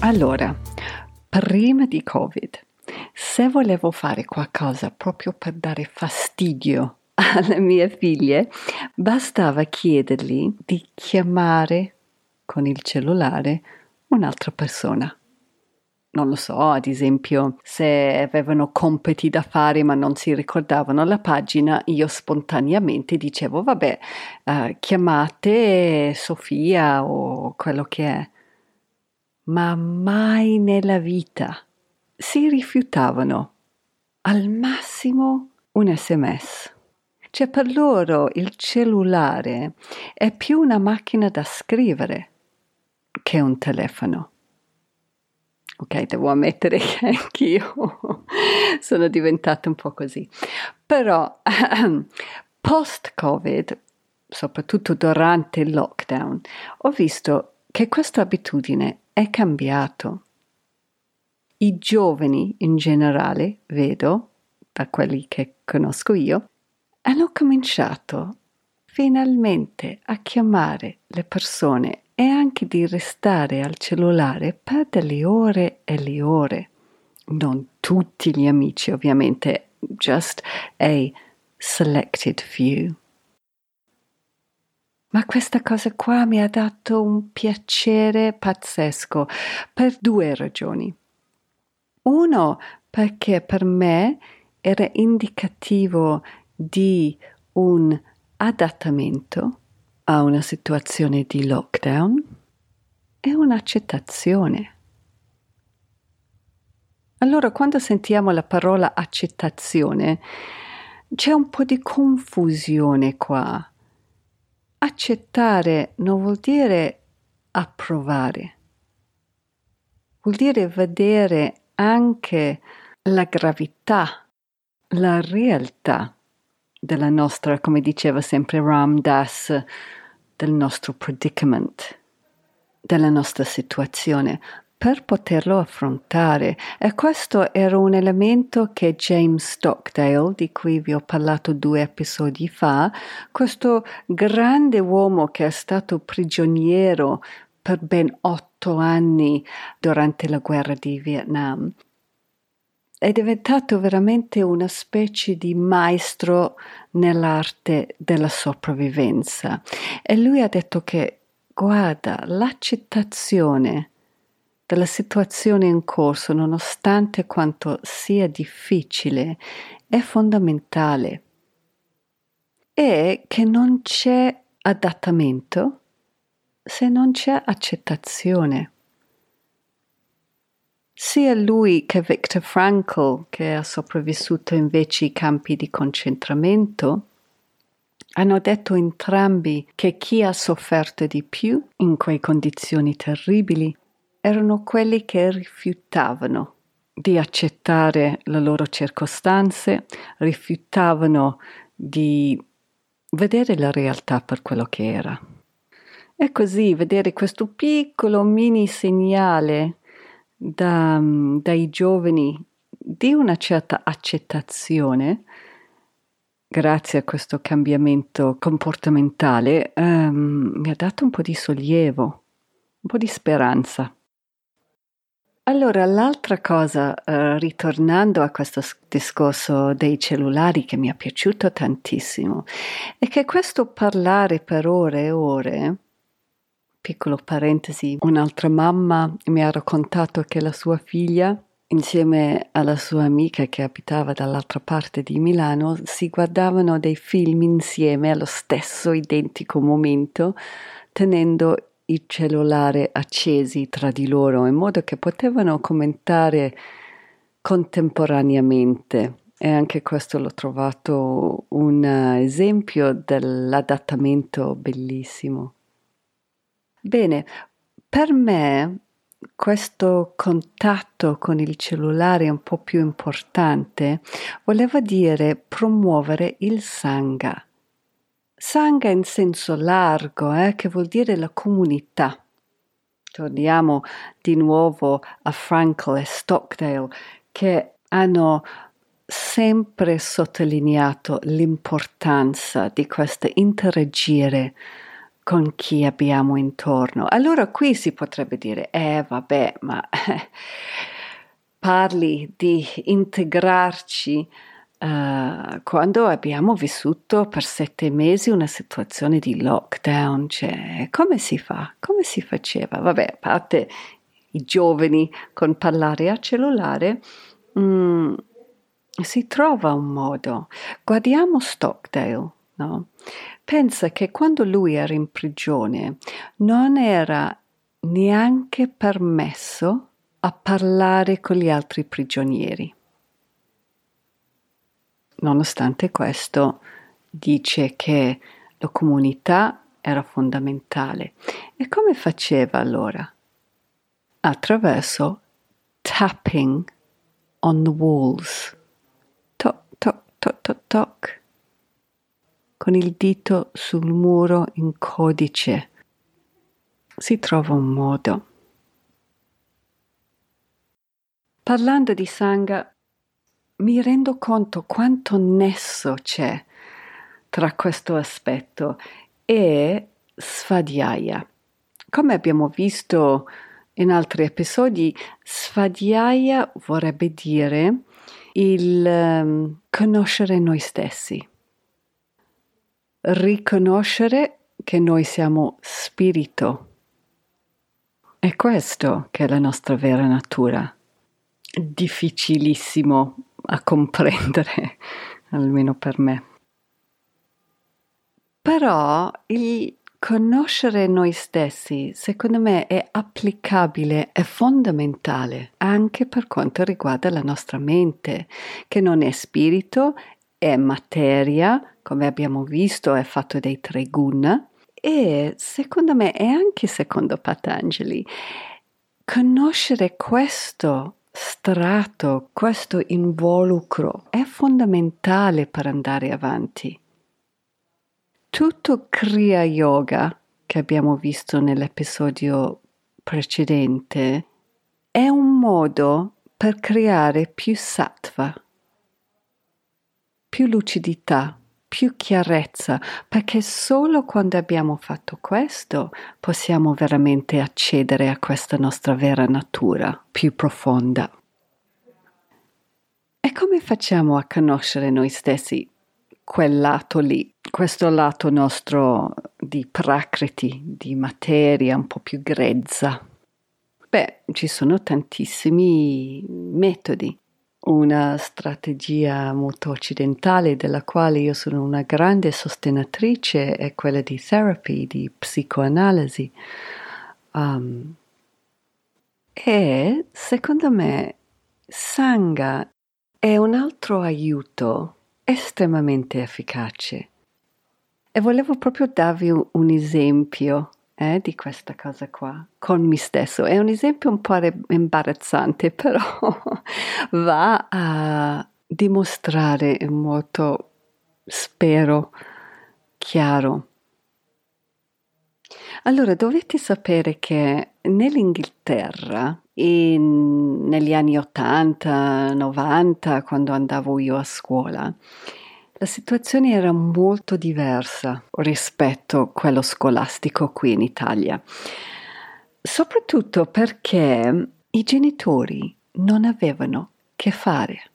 Allora, prima di Covid, se volevo fare qualcosa proprio per dare fastidio alle mie figlie, bastava chiedergli di chiamare con il cellulare un'altra persona. Non lo so, ad esempio, se avevano compiti da fare ma non si ricordavano la pagina, io spontaneamente dicevo, vabbè, uh, chiamate Sofia o quello che è ma mai nella vita si rifiutavano. Al massimo un sms. Cioè per loro il cellulare è più una macchina da scrivere che un telefono. Ok, devo ammettere che anch'io sono diventata un po' così. Però post-Covid, soprattutto durante il lockdown, ho visto che questa abitudine è cambiato. I giovani in generale, vedo, da quelli che conosco io, hanno cominciato finalmente a chiamare le persone e anche di restare al cellulare per delle ore e le ore. Non tutti gli amici, ovviamente, just a selected few. Ma questa cosa qua mi ha dato un piacere pazzesco per due ragioni. Uno, perché per me era indicativo di un adattamento a una situazione di lockdown e un'accettazione. Allora, quando sentiamo la parola accettazione, c'è un po' di confusione qua Accettare non vuol dire approvare, vuol dire vedere anche la gravità, la realtà della nostra, come diceva sempre Ram Das, del nostro predicament, della nostra situazione, per poterlo affrontare. E questo era un elemento che James Stockdale, di cui vi ho parlato due episodi fa, questo grande uomo che è stato prigioniero per ben otto anni durante la guerra di Vietnam, è diventato veramente una specie di maestro nell'arte della sopravvivenza. E lui ha detto che, guarda, l'accettazione della situazione in corso, nonostante quanto sia difficile, è fondamentale e che non c'è adattamento se non c'è accettazione. Sia lui che Viktor Frankl, che ha sopravvissuto invece i campi di concentramento, hanno detto entrambi che chi ha sofferto di più in quelle condizioni terribili erano quelli che rifiutavano di accettare le loro circostanze, rifiutavano di vedere la realtà per quello che era. E così vedere questo piccolo mini segnale da, dai giovani di una certa accettazione, grazie a questo cambiamento comportamentale, um, mi ha dato un po' di sollievo, un po' di speranza. Allora, l'altra cosa, uh, ritornando a questo discorso dei cellulari che mi è piaciuto tantissimo, è che questo parlare per ore e ore, piccolo parentesi, un'altra mamma mi ha raccontato che la sua figlia, insieme alla sua amica che abitava dall'altra parte di Milano, si guardavano dei film insieme allo stesso identico momento, tenendo il cellulare accesi tra di loro in modo che potevano commentare contemporaneamente e anche questo l'ho trovato un esempio dell'adattamento bellissimo. Bene, Per me questo contatto con il cellulare un po' più importante voleva dire promuovere il sangha. Sangha in senso largo, eh, che vuol dire la comunità. Torniamo di nuovo a Frankl e Stockdale che hanno sempre sottolineato l'importanza di questo interagire con chi abbiamo intorno. Allora qui si potrebbe dire, eh vabbè, ma parli di integrarci uh, quando abbiamo vissuto per sette mesi una situazione di lockdown, cioè come si fa? Come si faceva? Vabbè, a parte i giovani con parlare a cellulare, mm, si trova un modo. Guardiamo Stockdale, no? pensa che quando lui era in prigione non era neanche permesso a parlare con gli altri prigionieri. Nonostante questo, dice che la comunità era fondamentale. E come faceva allora? Attraverso tapping on the walls. Toc, toc, toc, toc, toc con il dito sul muro in codice. Si trova un modo. Parlando di Sangha, mi rendo conto quanto nesso c'è tra questo aspetto e Svadhyaya. Come abbiamo visto in altri episodi, Svadhyaya vorrebbe dire il um, conoscere noi stessi riconoscere che noi siamo spirito. È questo che è la nostra vera natura. Difficilissimo a comprendere, almeno per me. Però il conoscere noi stessi, secondo me, è applicabile, è fondamentale anche per quanto riguarda la nostra mente, che non è spirito, è materia, come abbiamo visto, è fatto dei tre guna e secondo me e anche secondo Patanjali conoscere questo strato, questo involucro è fondamentale per andare avanti. Tutto Kriya Yoga che abbiamo visto nell'episodio precedente è un modo per creare più sattva, più lucidità, più chiarezza, perché solo quando abbiamo fatto questo possiamo veramente accedere a questa nostra vera natura più profonda. E come facciamo a conoscere noi stessi quel lato lì, questo lato nostro di prakriti, di materia un po' più grezza? Beh, ci sono tantissimi metodi una strategia molto occidentale della quale io sono una grande sostenitrice è quella di therapy, di psicoanalisi. Um, e secondo me Sangha è un altro aiuto estremamente efficace. E volevo proprio darvi un, esempio eh, di questa cosa qua con me stesso. È un esempio un po' imbarazzante, però va a dimostrare in modo, spero, chiaro. Allora, dovete sapere che nell'Inghilterra, in, negli anni 80, 90, quando andavo io a scuola, la situazione era molto diversa rispetto a quello scolastico qui in Italia, soprattutto perché i genitori non avevano che fare.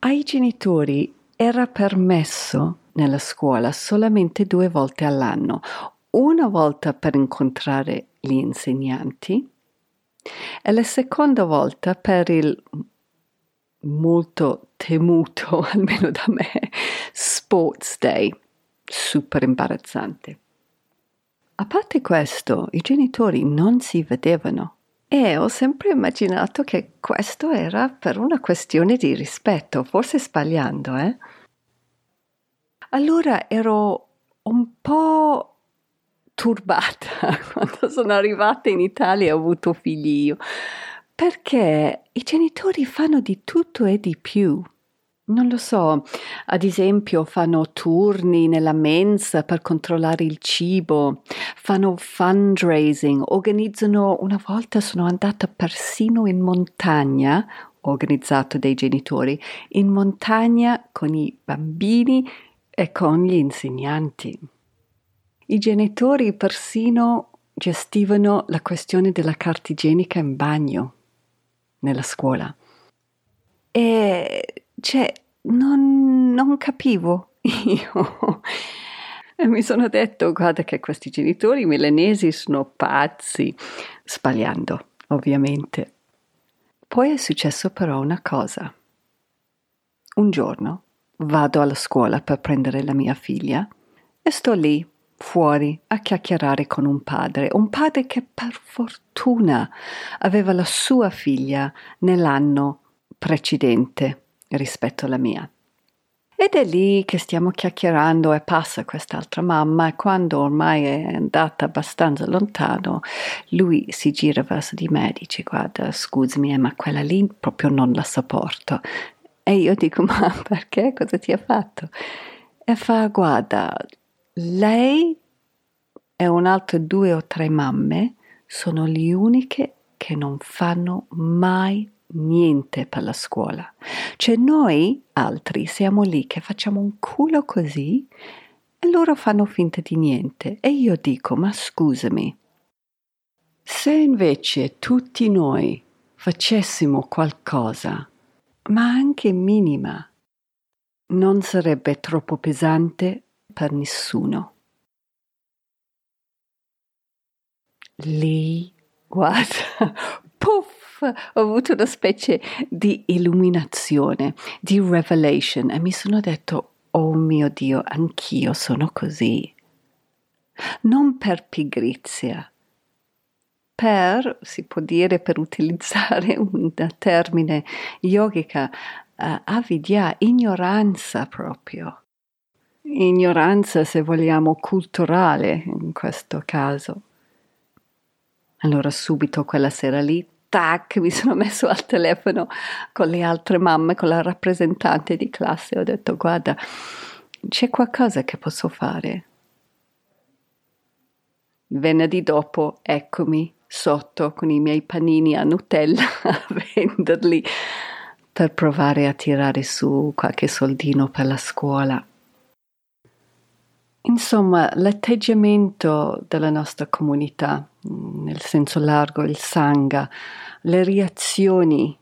Ai genitori era permesso nella scuola solamente due volte all'anno, una volta per incontrare gli insegnanti e la seconda volta per il molto temuto, almeno da me, Sports Day, super imbarazzante. A parte questo, i genitori non si vedevano e ho sempre immaginato che questo era per una questione di rispetto, forse sbagliando, eh? Allora ero un po' turbata quando sono arrivata in Italia e ho avuto figli io, perché i genitori fanno di tutto e di più. Non lo so, ad esempio fanno turni nella mensa per controllare il cibo, fanno fundraising, organizzano, una volta sono andata persino in montagna, organizzato dai genitori, in montagna con i bambini e con gli insegnanti. I genitori persino gestivano la questione della carta igienica in bagno nella scuola. E cioè, non, non capivo io. E mi sono detto, guarda che questi genitori milanesi sono pazzi, sbagliando, ovviamente. Poi è successo però una cosa. Un giorno vado alla scuola per prendere la mia figlia e sto lì fuori a chiacchierare con un padre, un padre che per fortuna aveva la sua figlia nell'anno precedente rispetto alla mia. Ed è lì che stiamo chiacchierando e passa quest'altra mamma e quando ormai è andata abbastanza lontano, lui si gira verso di me e dice guarda scusami ma quella lì proprio non la sopporto. E io dico ma perché? Cosa ti ha fatto? E fa guarda lei e un'altra due o tre mamme sono le uniche che non fanno mai niente per la scuola. Cioè noi altri siamo lì che facciamo un culo così e loro fanno finta di niente. E io dico, ma scusami, se invece tutti noi facessimo qualcosa, ma anche minima, non sarebbe troppo pesante per nessuno. Lì, guarda, puff! ho avuto una specie di illuminazione, di revelation e mi sono detto, oh mio Dio, anch'io sono così. Non per pigrizia, per, si può dire per utilizzare un termine yogica, uh, avidya, ignoranza proprio. Ignoranza, se vogliamo, culturale in questo caso. Allora subito quella sera lì tac, mi sono messo al telefono con le altre mamme, con la rappresentante di classe ho detto guarda, c'è qualcosa che posso fare. Venerdì dopo, eccomi sotto con i miei panini a Nutella a venderli per provare a tirare su qualche soldino per la scuola. Insomma, l'atteggiamento della nostra comunità, nel senso largo, il sangha, le reazioni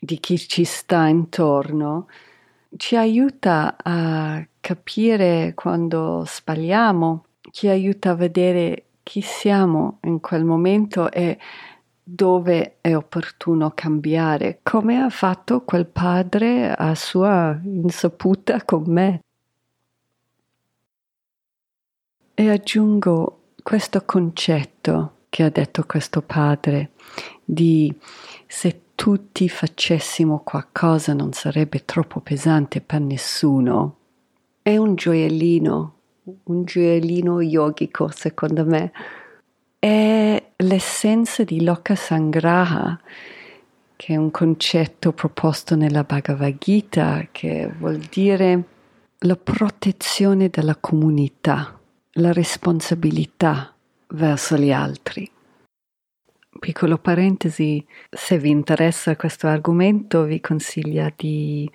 di chi ci sta intorno, ci aiuta a capire quando sbagliamo, ci aiuta a vedere chi siamo in quel momento e dove è opportuno cambiare, come ha fatto quel padre a sua insaputa con me. E aggiungo questo concetto che ha detto questo padre di se tutti facessimo qualcosa non sarebbe troppo pesante per nessuno. È un gioiellino, un gioiellino yogico secondo me. È l'essenza di Loka Sangraha, che è un concetto proposto nella Bhagavad Gita, che vuol dire la protezione della comunità la responsabilità verso gli altri. Piccolo parentesi, se vi interessa questo argomento vi consiglio di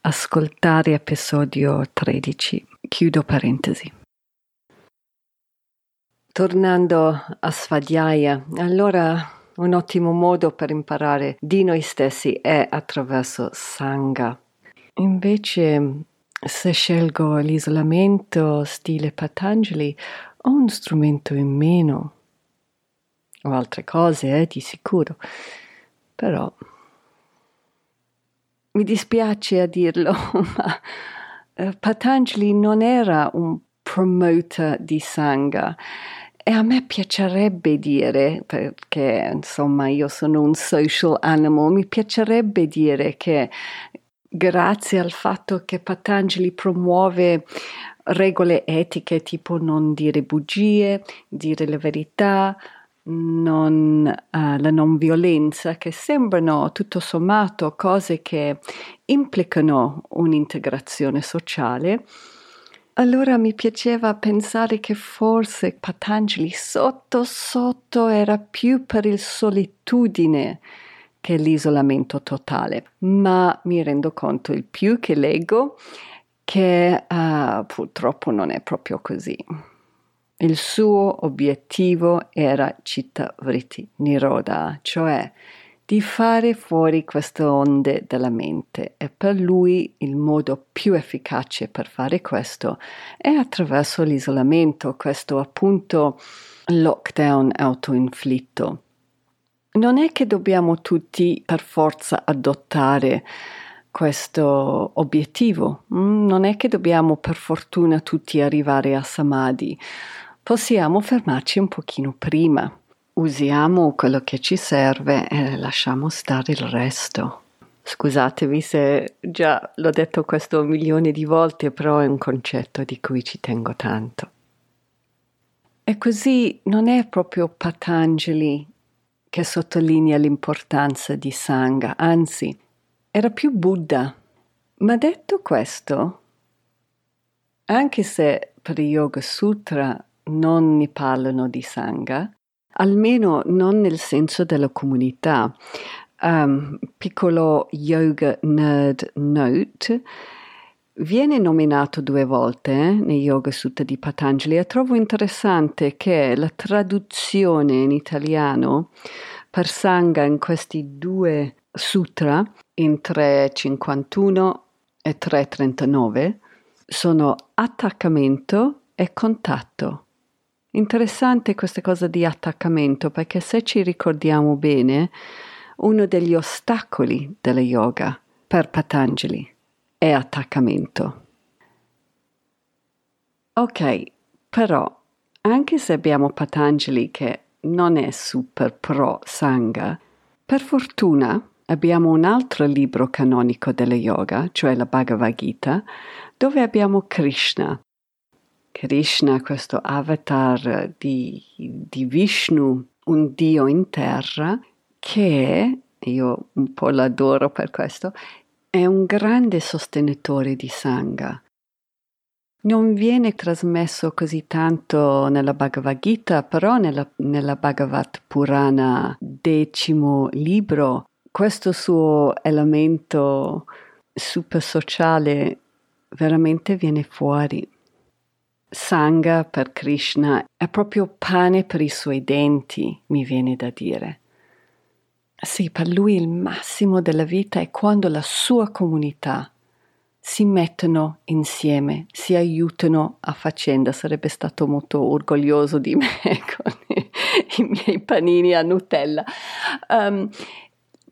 ascoltare episodio 13. Chiudo parentesi. Tornando a Svadhyaya, allora un ottimo modo per imparare di noi stessi è attraverso Sangha. Invece se scelgo l'isolamento stile Patanjali, ho uno strumento in meno. O altre cose, eh, di sicuro. Però mi dispiace a dirlo, ma eh, Patanjali non era un promoter di Sangha. E a me piacerebbe dire, perché insomma io sono un social animal, mi piacerebbe dire che grazie al fatto che Patanjali promuove regole etiche tipo non dire bugie, dire la verità, non, uh, la non violenza, che sembrano tutto sommato cose che implicano un'integrazione sociale, allora mi piaceva pensare che forse Patanjali sotto sotto era più per il solitudine che l'isolamento totale, ma mi rendo conto il più che leggo che uh, purtroppo non è proprio così. Il suo obiettivo era Citta Vritti Niroda, cioè di fare fuori queste onde della mente e per lui il modo più efficace per fare questo è attraverso l'isolamento, questo appunto lockdown autoinflitto. Non è che dobbiamo tutti per forza adottare questo obiettivo, mm, non è che dobbiamo per fortuna tutti arrivare a Samadhi, possiamo fermarci un pochino prima usiamo quello che ci serve e lasciamo stare il resto. Scusatemi se già l'ho detto questo milioni di volte, però è un concetto di cui ci tengo tanto. E così non è proprio Patanjali che sottolinea l'importanza di Sangha, anzi, era più Buddha. Ma detto questo, anche se per Yoga Sutra non ne parlano di Sangha, almeno non nel senso della comunità. Um, piccolo yoga nerd note, viene nominato due volte eh, nei Yoga Sutta di Patanjali e trovo interessante che la traduzione in italiano per Sangha in questi due sutra, in 351 e 339, sono attaccamento e contatto. Interessante questa cosa di attaccamento perché se ci ricordiamo bene, uno degli ostacoli della yoga per Patanjali è attaccamento. Ok, però anche se abbiamo Patanjali che non è super pro Sangha, per fortuna abbiamo un altro libro canonico della yoga, cioè la Bhagavad Gita, dove abbiamo Krishna Krishna, questo avatar di, di Vishnu, un dio in terra, che io un po' l'adoro per questo, è un grande sostenitore di Sangha. Non viene trasmesso così tanto nella Bhagavad Gita, però nella, nella Bhagavad Purana, decimo libro, questo suo elemento super sociale veramente viene fuori. Sangha per Krishna è proprio pane per i suoi denti, mi viene da dire. Sì, per lui il massimo della vita è quando la sua comunità si mettono insieme, si aiutano a faccenda. Sarebbe stato molto orgoglioso di me con i, miei panini a Nutella. Um,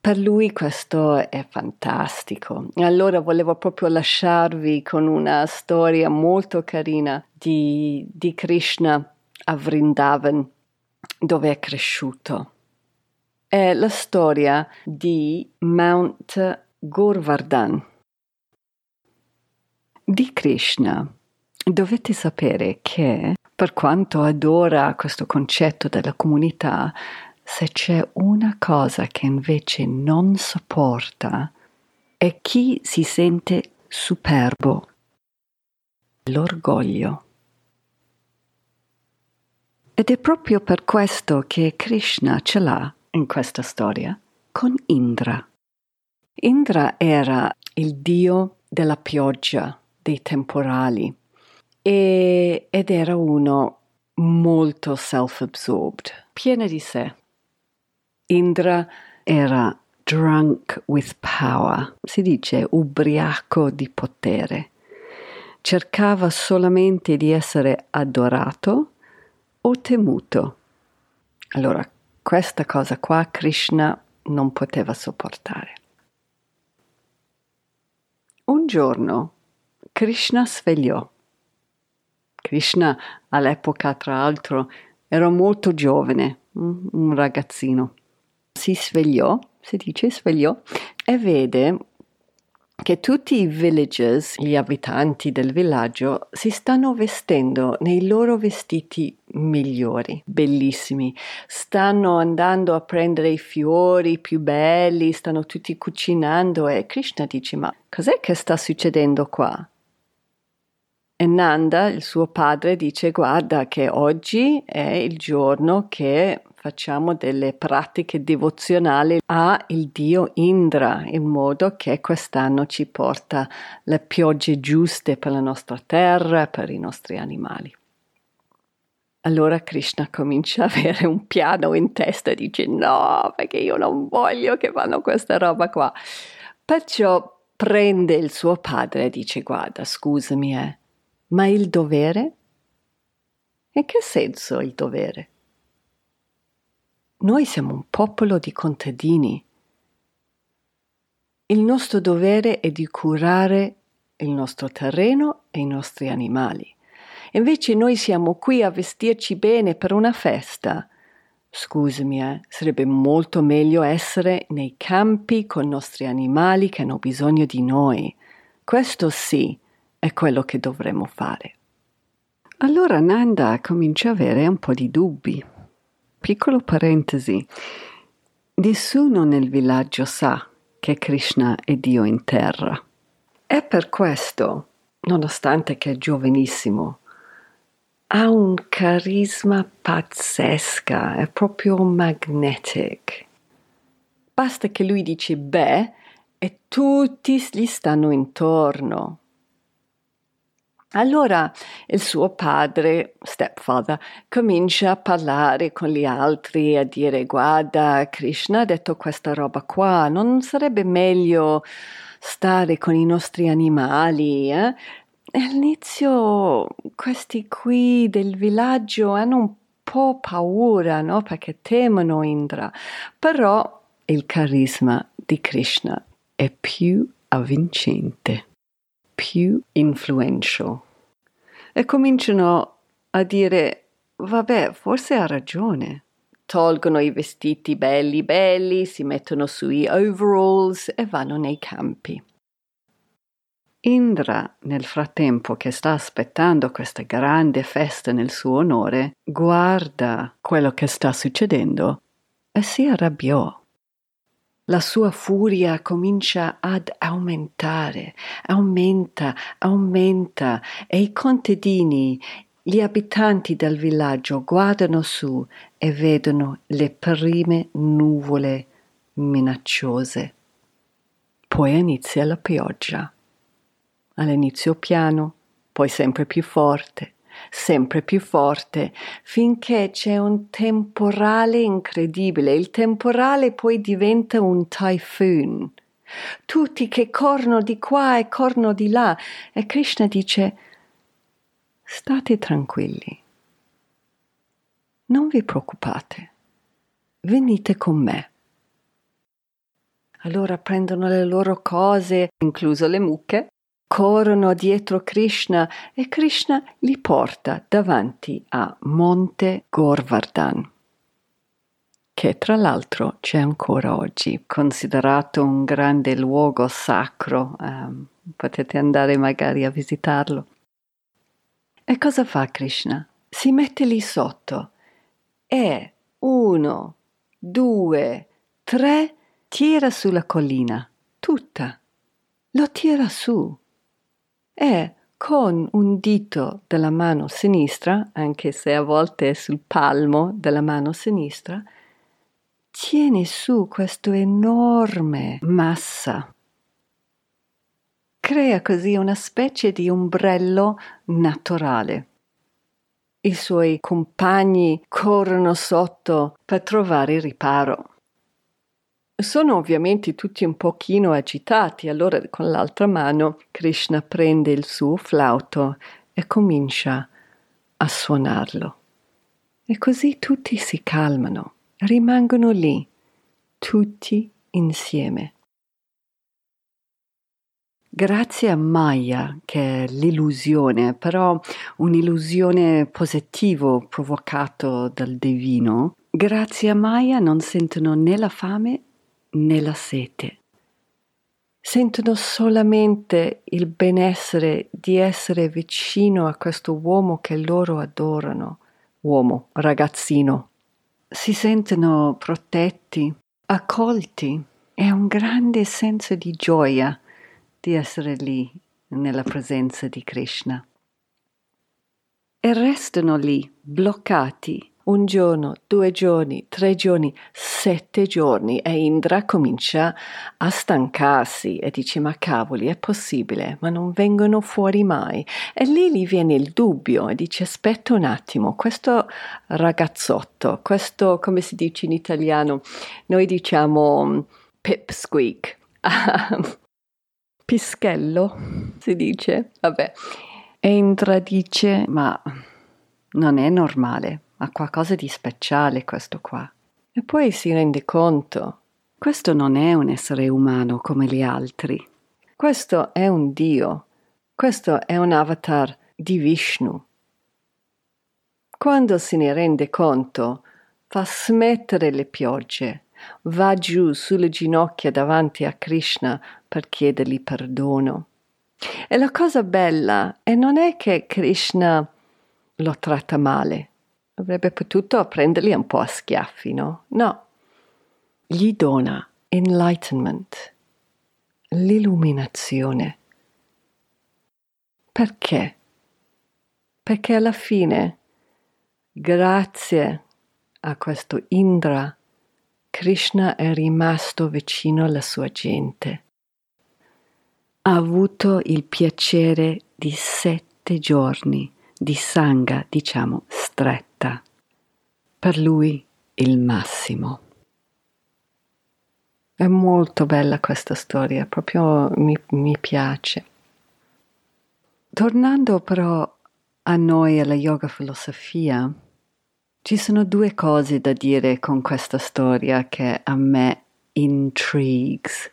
per lui questo è fantastico. Allora volevo proprio lasciarvi con una storia molto carina di, di Krishna a Vrindavan, dove è cresciuto. È la storia di Mount Govardhan. Di Krishna dovete sapere che, per quanto adora questo concetto della comunità, se c'è una cosa che invece non sopporta è chi si sente superbo, l'orgoglio. Ed è proprio per questo che Krishna ce l'ha in questa storia con Indra. Indra era il dio della pioggia, dei temporali, e, ed era uno molto self-absorbed, pieno di sé. Indra era drunk with power, si dice ubriaco di potere. Cercava solamente di essere adorato o temuto. Allora, questa cosa qua Krishna non poteva sopportare. Un giorno Krishna svegliò. Krishna all'epoca, tra l'altro, era molto giovane, un ragazzino si svegliò, si dice svegliò, e vede che tutti i villagers, gli abitanti del villaggio, si stanno vestendo nei loro vestiti migliori, bellissimi. Stanno andando a prendere i fiori più belli, stanno tutti cucinando e Krishna dice: Ma cos'è che sta succedendo qua? E Nanda, il suo padre, dice: Guarda, che oggi è il giorno che facciamo delle pratiche devozionali a il dio Indra in modo che quest'anno ci porta le piogge giuste per la nostra terra, per i nostri animali. Allora Krishna comincia a avere un piano in testa e dice no, perché io non voglio che fanno questa roba qua. Perciò prende il suo padre e dice guarda, scusami, eh, ma il dovere? In che senso il dovere? Noi siamo un popolo di contadini. Il nostro dovere è di curare il nostro terreno e i nostri animali. Invece noi siamo qui a vestirci bene per una festa. Scusami, eh, sarebbe molto meglio essere nei campi con i nostri animali che hanno bisogno di noi. Questo sì è quello che dovremmo fare. Allora Nanda comincia a avere un po' di dubbi. Piccolo parentesi. Nessuno nel villaggio sa che Krishna è Dio in terra. E per questo, nonostante che è giovanissimo, ha un carisma pazzesca, è proprio magnetic. Basta che lui dice beh e tutti gli stanno intorno. Allora il suo padre, stepfather, comincia a parlare con gli altri, a dire guarda, Krishna ha detto questa roba qua, non sarebbe meglio stare con i nostri animali? Eh? all'inizio questi qui del villaggio hanno un po' paura, no? Perché temono Indra, però il carisma di Krishna è più avvincente più influential. E cominciano a dire, vabbè, forse ha ragione. Tolgono i vestiti belli belli, si mettono sui overalls e vanno nei campi. Indra, nel frattempo che sta aspettando questa grande festa nel suo onore, guarda quello che sta succedendo e si arrabbiò la sua furia comincia ad aumentare, aumenta, aumenta e i contadini, gli abitanti del villaggio guardano su e vedono le prime nuvole minacciose. Poi inizia la pioggia. All'inizio piano, poi sempre più forte, sempre più forte, finché c'è un temporale incredibile. Il temporale poi diventa un typhoon. Tutti che corrono di qua e corrono di là. E Krishna dice, state tranquilli. Non vi preoccupate. Venite con me. Allora prendono le loro cose, incluso le mucche, corrono dietro Krishna e Krishna li porta davanti a Monte Gorvardhan, che tra l'altro c'è ancora oggi, considerato un grande luogo sacro. Um, potete andare magari a visitarlo. E cosa fa Krishna? Si mette lì sotto e uno, due, tre, tira sulla collina, tutta. Lo tira su e con un dito della mano sinistra, anche se a volte è sul palmo della mano sinistra, tiene su questa enorme massa. Crea così una specie di ombrello naturale. I suoi compagni corrono sotto per trovare riparo. Sono ovviamente tutti un pochino agitati, allora con l'altra mano Krishna prende il suo flauto e comincia a suonarlo. E così tutti si calmano, rimangono lì, tutti insieme. Grazie a Maya, che è l'illusione, però un'illusione positiva provocato dal divino, grazie a Maya non sentono né la fame nella sete. sentono solamente il benessere di essere vicino a questo uomo che loro adorano, uomo, ragazzino. Si sentono protetti, accolti. È un grande senso di gioia di essere lì nella presenza di Krishna. E restano lì, bloccati, un giorno, due giorni, tre giorni, sette giorni e Indra comincia a stancarsi e dice ma cavoli è possibile, ma non vengono fuori mai. E lì gli viene il dubbio e dice aspetta un attimo, questo ragazzotto, questo come si dice in italiano, noi diciamo pipsqueak, pischello si dice, vabbè. Indra dice ma non è normale ha qualcosa di speciale questo qua. E poi si rende conto, questo non è un essere umano come gli altri. Questo è un Dio. Questo è un avatar di Vishnu. Quando se ne rende conto, fa smettere le piogge, va giù sulle ginocchia davanti a Krishna per chiedergli perdono. E la cosa bella è non è che Krishna lo tratta male, Avrebbe potuto prenderli un po' a schiaffi, no? No. Gli dona enlightenment, l'illuminazione. Perché? Perché alla fine, grazie a questo Indra, Krishna è rimasto vicino alla sua gente. Ha avuto il piacere di sette giorni di sanga, diciamo, stretta. Per lui il massimo. È molto bella questa storia, proprio mi, mi piace. Tornando però a noi, alla yoga filosofia, ci sono due cose da dire con questa storia che a me intrigues.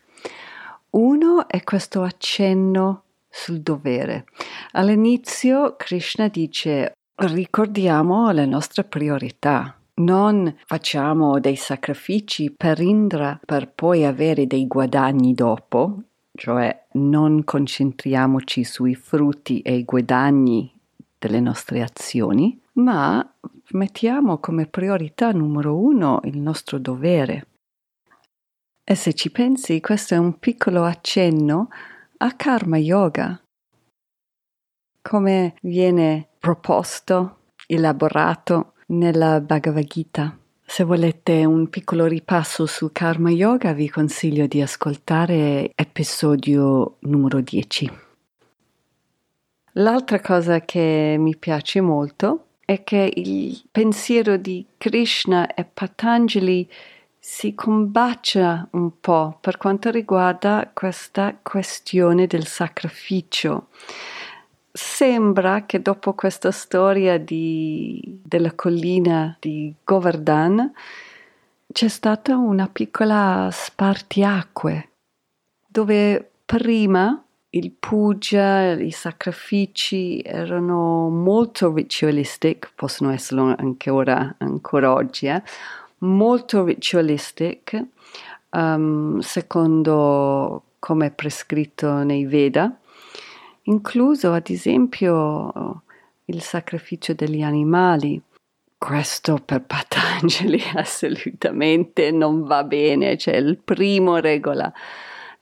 Uno è questo accenno sul dovere. All'inizio Krishna dice ricordiamo le nostre priorità. Non facciamo dei sacrifici per Indra per poi avere dei guadagni dopo, cioè non concentriamoci sui frutti e i guadagni delle nostre azioni, ma mettiamo come priorità numero uno il nostro dovere. E se ci pensi, questo è un piccolo accenno a Karma Yoga, come viene proposto, elaborato nella Bhagavad Gita. Se volete un piccolo ripasso su Karma Yoga, vi consiglio di ascoltare episodio numero 10. L'altra cosa che mi piace molto è che il pensiero di Krishna e Patanjali si combacia un po' per quanto riguarda questa questione del sacrificio. Sembra che dopo questa storia di, della collina di Govardhan c'è stata una piccola spartiacque dove prima il puja, i sacrifici erano molto ritualistic, possono esserlo anche ora, ancora oggi, eh? Molto ritualistic, um, secondo come è prescritto nei Veda, incluso ad esempio il sacrificio degli animali. Questo per Patanjali assolutamente non va bene, cioè il primo regola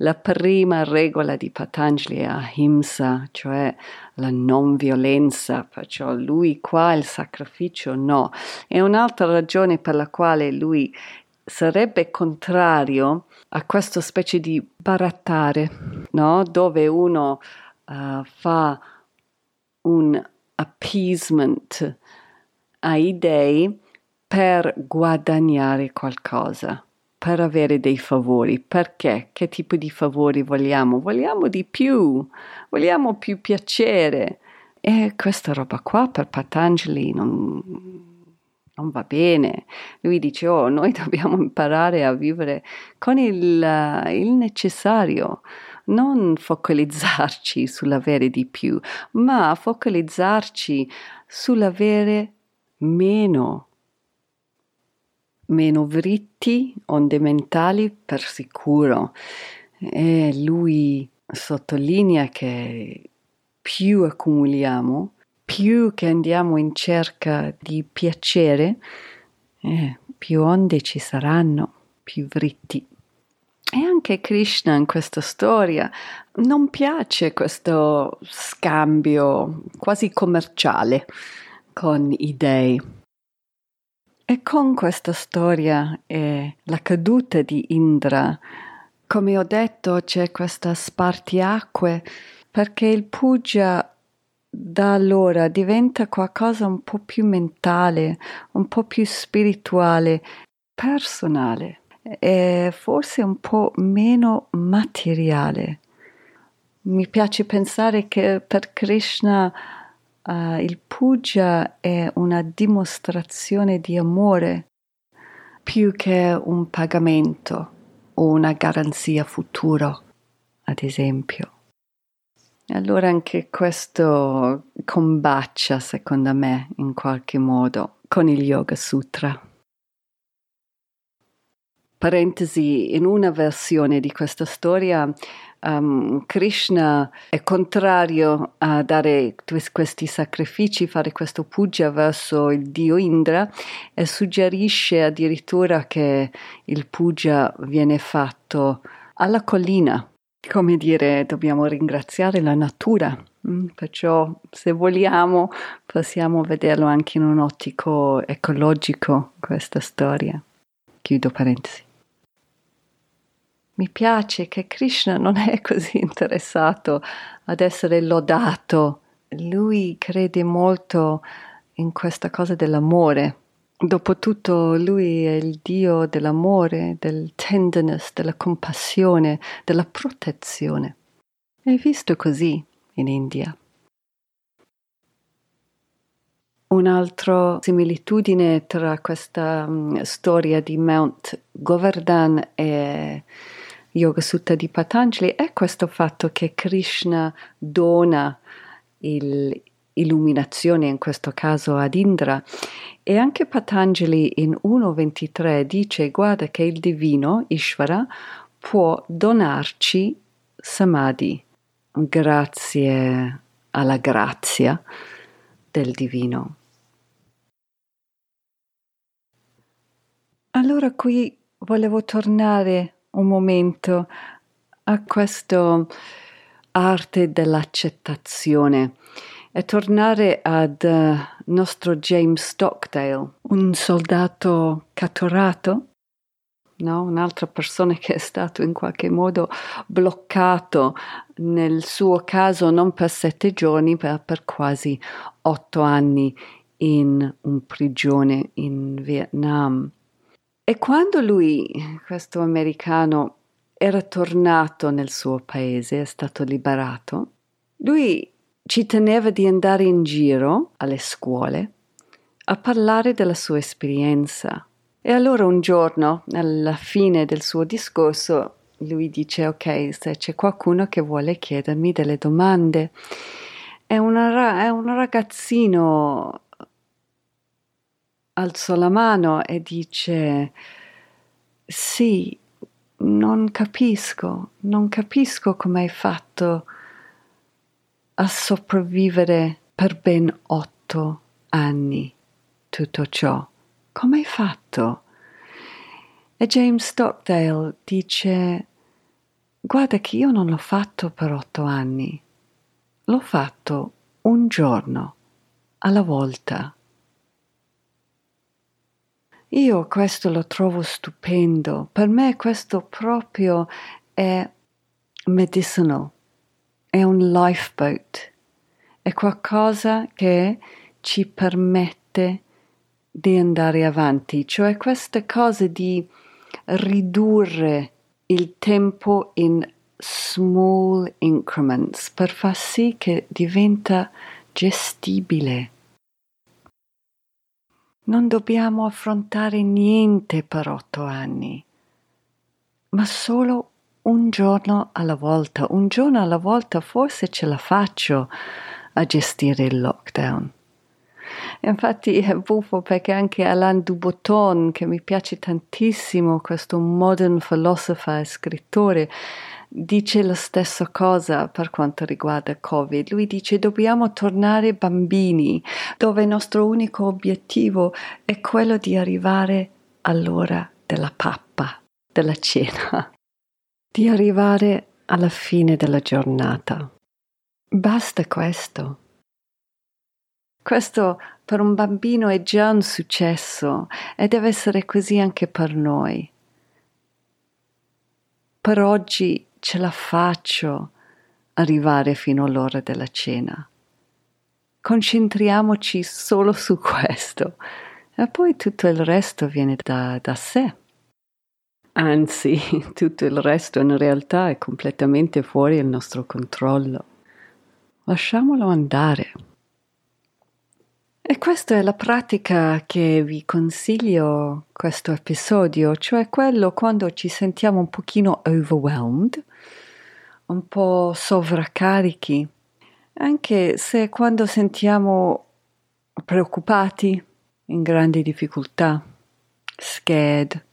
la prima regola di Patanjali è ahimsa, cioè la non violenza, perciò lui qua il sacrificio no. E un'altra ragione per la quale lui sarebbe contrario a questa specie di barattare, no? dove uno uh, fa un appeasement ai dei per guadagnare qualcosa per avere dei favori. Perché? Che tipo di favori vogliamo? Vogliamo di più, vogliamo più piacere. E questa roba qua per Patanjali non, non va bene. Lui dice, oh, noi dobbiamo imparare a vivere con il, il necessario, non focalizzarci sull'avere di più, ma focalizzarci sull'avere meno meno vritti, onde mentali per sicuro. e lui sottolinea che più accumuliamo, più che andiamo in cerca di piacere, eh, più onde ci saranno, più vritti. E anche Krishna in questa storia non piace questo scambio quasi commerciale con i dei. E con questa storia e la caduta di Indra, come ho detto, c'è questa spartiacque perché il puja da allora diventa qualcosa un po' più mentale, un po' più spirituale, personale e forse un po' meno materiale. Mi piace pensare che per Krishna uh, il puja è una dimostrazione di amore più che un pagamento o una garanzia futuro, ad esempio. Allora anche questo combacia, secondo me, in qualche modo con il Yoga Sutra. Parentesi, in una versione di questa storia um, Krishna è contrario a dare questi sacrifici, fare questo puja verso il dio Indra e suggerisce addirittura che il puja viene fatto alla collina come dire, dobbiamo ringraziare la natura. Mm, perciò, se vogliamo, possiamo vederlo anche in un ottico ecologico, questa storia. Chiudo parentesi. Mi piace che Krishna non è così interessato ad essere lodato. Lui crede molto in questa cosa dell'amore Dopotutto lui è il Dio dell'amore, del tenderness, della compassione, della protezione. È visto così in India. Un'altra similitudine tra questa um, storia di Mount Govardhan e Yoga Sutta di Patanjali è questo fatto che Krishna dona il, illuminazione, in questo caso ad Indra. E anche Patanjali in 1.23 dice guarda che il divino, Ishvara, può donarci samadhi grazie alla grazia del divino. Allora qui volevo tornare un momento a questa arte dell'accettazione e tornare ad uh, nostro James Stockdale, un soldato catturato, no? un'altra persona che è stato in qualche modo bloccato, nel suo caso non per sette giorni, ma per quasi otto anni in un prigione in Vietnam. E quando lui, questo americano, era tornato nel suo paese, è stato liberato, lui ci teneva di andare in giro alle scuole a parlare della sua esperienza. E allora un giorno, alla fine del suo discorso, lui dice ok, se c'è qualcuno che vuole chiedermi delle domande. È, una, è un ragazzino alzò la mano e dice sì, non capisco, non capisco come hai fatto a sopravvivere per ben otto anni tutto ciò. Come hai fatto? E James Stockdale dice guarda che io non l'ho fatto per otto anni, l'ho fatto un giorno alla volta. Io questo lo trovo stupendo, per me questo proprio è medicinal. È un lifeboat, è qualcosa che ci permette di andare avanti, cioè queste cose di ridurre il tempo in small increments per far sì che diventa gestibile. Non dobbiamo affrontare niente per otto anni, ma solo un giorno alla volta, un giorno alla volta forse ce la faccio a gestire il lockdown. Infatti è buffo perché anche Alain Dubotton, che mi piace tantissimo, questo modern philosopher e scrittore, dice la stessa cosa per quanto riguarda Covid. Lui dice dobbiamo tornare bambini, dove il nostro unico obiettivo è quello di arrivare all'ora della pappa, della cena, di arrivare alla fine della giornata. Basta questo. Questo per un bambino è già un successo e deve essere così anche per noi. Per oggi ce la faccio arrivare fino all'ora della cena. Concentriamoci solo su questo e poi tutto il resto viene da, da sé. Anzi, tutto il resto in realtà è completamente fuori il nostro controllo. Lasciamolo andare. E questa è la pratica che vi consiglio questo episodio, cioè quello quando ci sentiamo un pochino overwhelmed, un po' sovraccarichi, anche se quando sentiamo preoccupati, in grandi difficoltà, scared,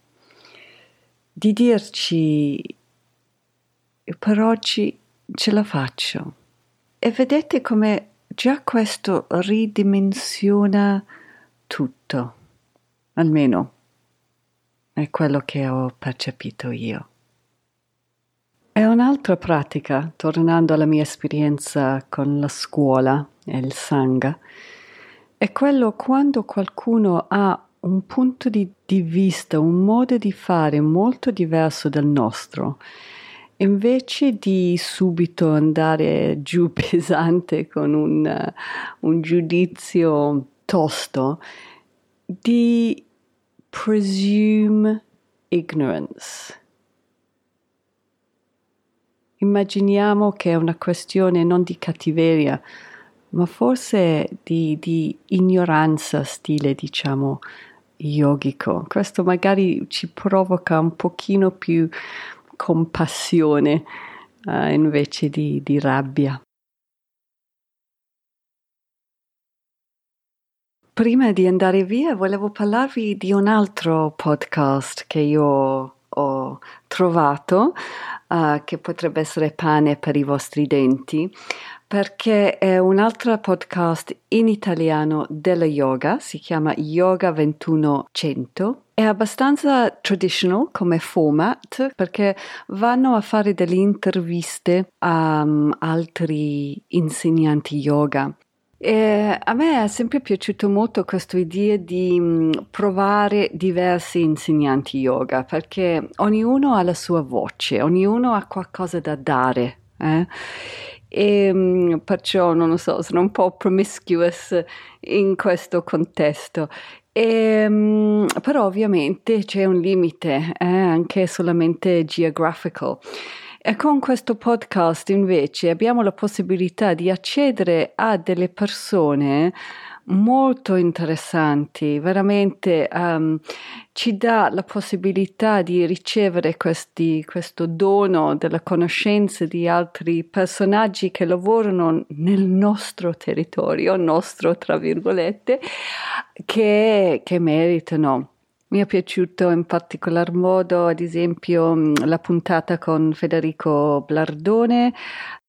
di dirci per oggi ce la faccio. E vedete come già questo ridimensiona tutto, almeno è quello che ho percepito io. E un'altra pratica, tornando alla mia esperienza con la scuola e il Sangha, è quello quando qualcuno ha un punto di, di vista, un modo di fare molto diverso dal nostro Invece di subito andare giù pesante con un, un giudizio tosto, di presume ignorance. Immaginiamo che è una questione non di cattiveria, ma forse di, di ignoranza, stile diciamo yogico. Questo magari ci provoca un pochino più compassione uh, invece di, di rabbia. Prima di andare via volevo parlarvi di un altro podcast che io ho trovato, uh, che potrebbe essere pane per i vostri denti, perché è un altro podcast in italiano della yoga, si chiama Yoga 2100 è abbastanza traditional come format perché vanno a fare delle interviste a um, altri insegnanti yoga. E a me è sempre piaciuto molto questa idea di um, provare diversi insegnanti yoga perché ognuno ha la sua voce, ognuno ha qualcosa da dare. Eh? E um, perciò non lo so, sono un po' promiscuous in questo contesto e, ehm, però ovviamente c'è un limite, eh, anche solamente geographical. E con questo podcast invece abbiamo la possibilità di accedere a delle persone molto interessanti, veramente um, ci dà la possibilità di ricevere questi, questo dono della conoscenza di altri personaggi che lavorano nel nostro territorio, nostro tra virgolette, che, che meritano. Mi è piaciuto in particolar modo, ad esempio, la puntata con Federico Blardone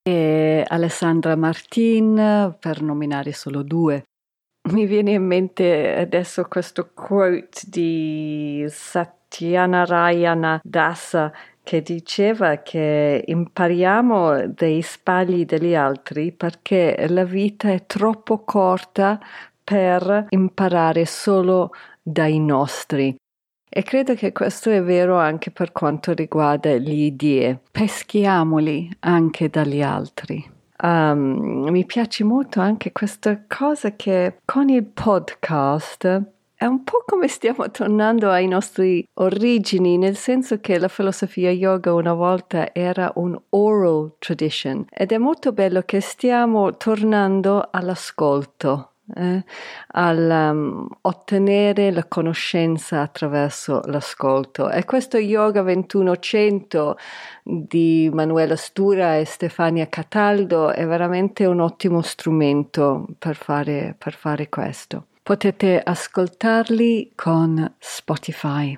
e Alessandra Martin, per nominare solo due. Mi viene in mente adesso questo quote di Satyanarayana Dasa che diceva che impariamo dai sbagli degli altri perché la vita è troppo corta per imparare solo dai nostri. E credo che questo è vero anche per quanto riguarda le idee. Peschiamoli anche dagli altri. Um, mi piace molto anche questa cosa che con il podcast è un po' come stiamo tornando ai nostri origini, nel senso che la filosofia yoga una volta era un oral tradition ed è molto bello che stiamo tornando all'ascolto eh, al um, ottenere la conoscenza attraverso l'ascolto. E questo Yoga 2100 di Manuela Stura e Stefania Cataldo è veramente un ottimo strumento per fare, per fare questo. Potete ascoltarli con Spotify.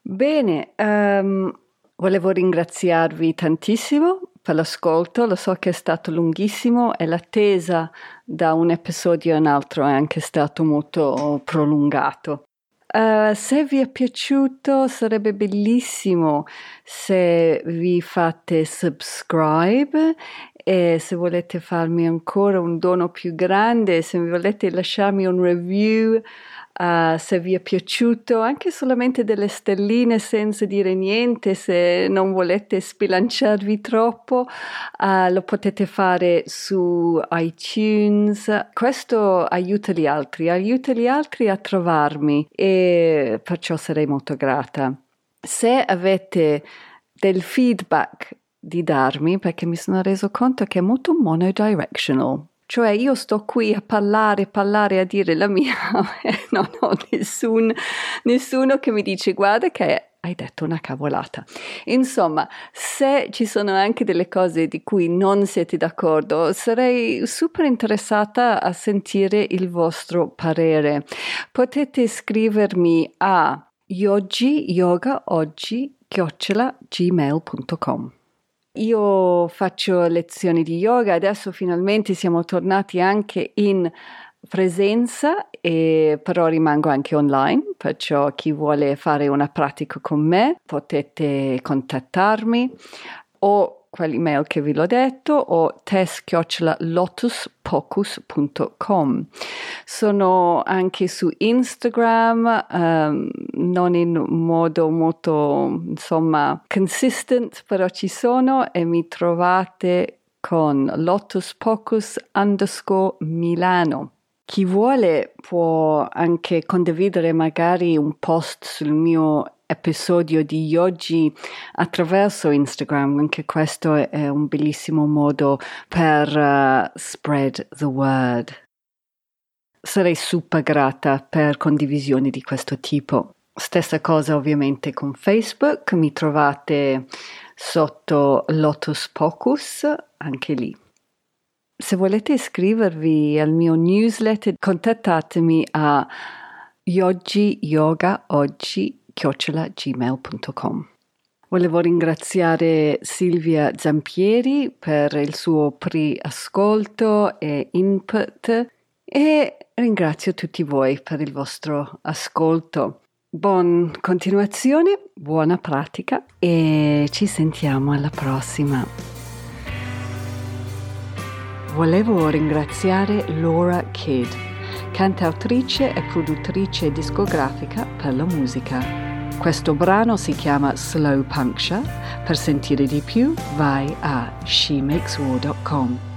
Bene, um, Volevo ringraziarvi tantissimo per l'ascolto, lo so che è stato lunghissimo e l'attesa da un episodio a un altro è anche stato molto prolungato. Uh, se vi è piaciuto sarebbe bellissimo se vi fate subscribe e se volete farmi ancora un dono più grande, se volete lasciarmi un review Uh, se vi è piaciuto, anche solamente delle stelline senza dire niente, se non volete spilanciarvi troppo, uh, lo potete fare su iTunes. Questo aiuta gli altri, aiuta gli altri a trovarmi e perciò sarei molto grata. Se avete del feedback di darmi, perché mi sono reso conto che è molto monodirectional, cioè io sto qui a parlare, parlare, a dire la mia non ho nessun, nessuno che mi dice guarda che hai detto una cavolata. Insomma, se ci sono anche delle cose di cui non siete d'accordo, sarei super interessata a sentire il vostro parere. Potete scrivermi a yogi yoga oggi chiocciola gmail.com. Io faccio lezioni di yoga, adesso finalmente siamo tornati anche in presenza, e, però rimango anche online, perciò chi vuole fare una pratica con me potete contattarmi. O quell'email che vi l'ho detto o test-lotuspocus.com. Sono anche su Instagram, um, non in modo molto, insomma, consistent, però ci sono e mi trovate con Lotus Pocus underscore Milano. Chi vuole può anche condividere magari un post sul mio episodio di oggi attraverso Instagram, anche questo è un bellissimo modo per uh, spread the word. Sarei super grata per condivisioni di questo tipo. Stessa cosa ovviamente con Facebook, mi trovate sotto Lotus Pocus, anche lì. Se volete iscrivervi al mio newsletter, contattatemi a Yogi Yoga Oggi chiocciolagmail.com. Volevo ringraziare Silvia Zampieri per il suo pre-ascolto e input e ringrazio tutti voi per il vostro ascolto. Buona continuazione, buona pratica e ci sentiamo alla prossima. Volevo ringraziare Laura Kidd, cantautrice e produttrice discografica per la musica. Questo brano si chiama Slow Puncture. Per sentire di più vai a shemakeswar.com.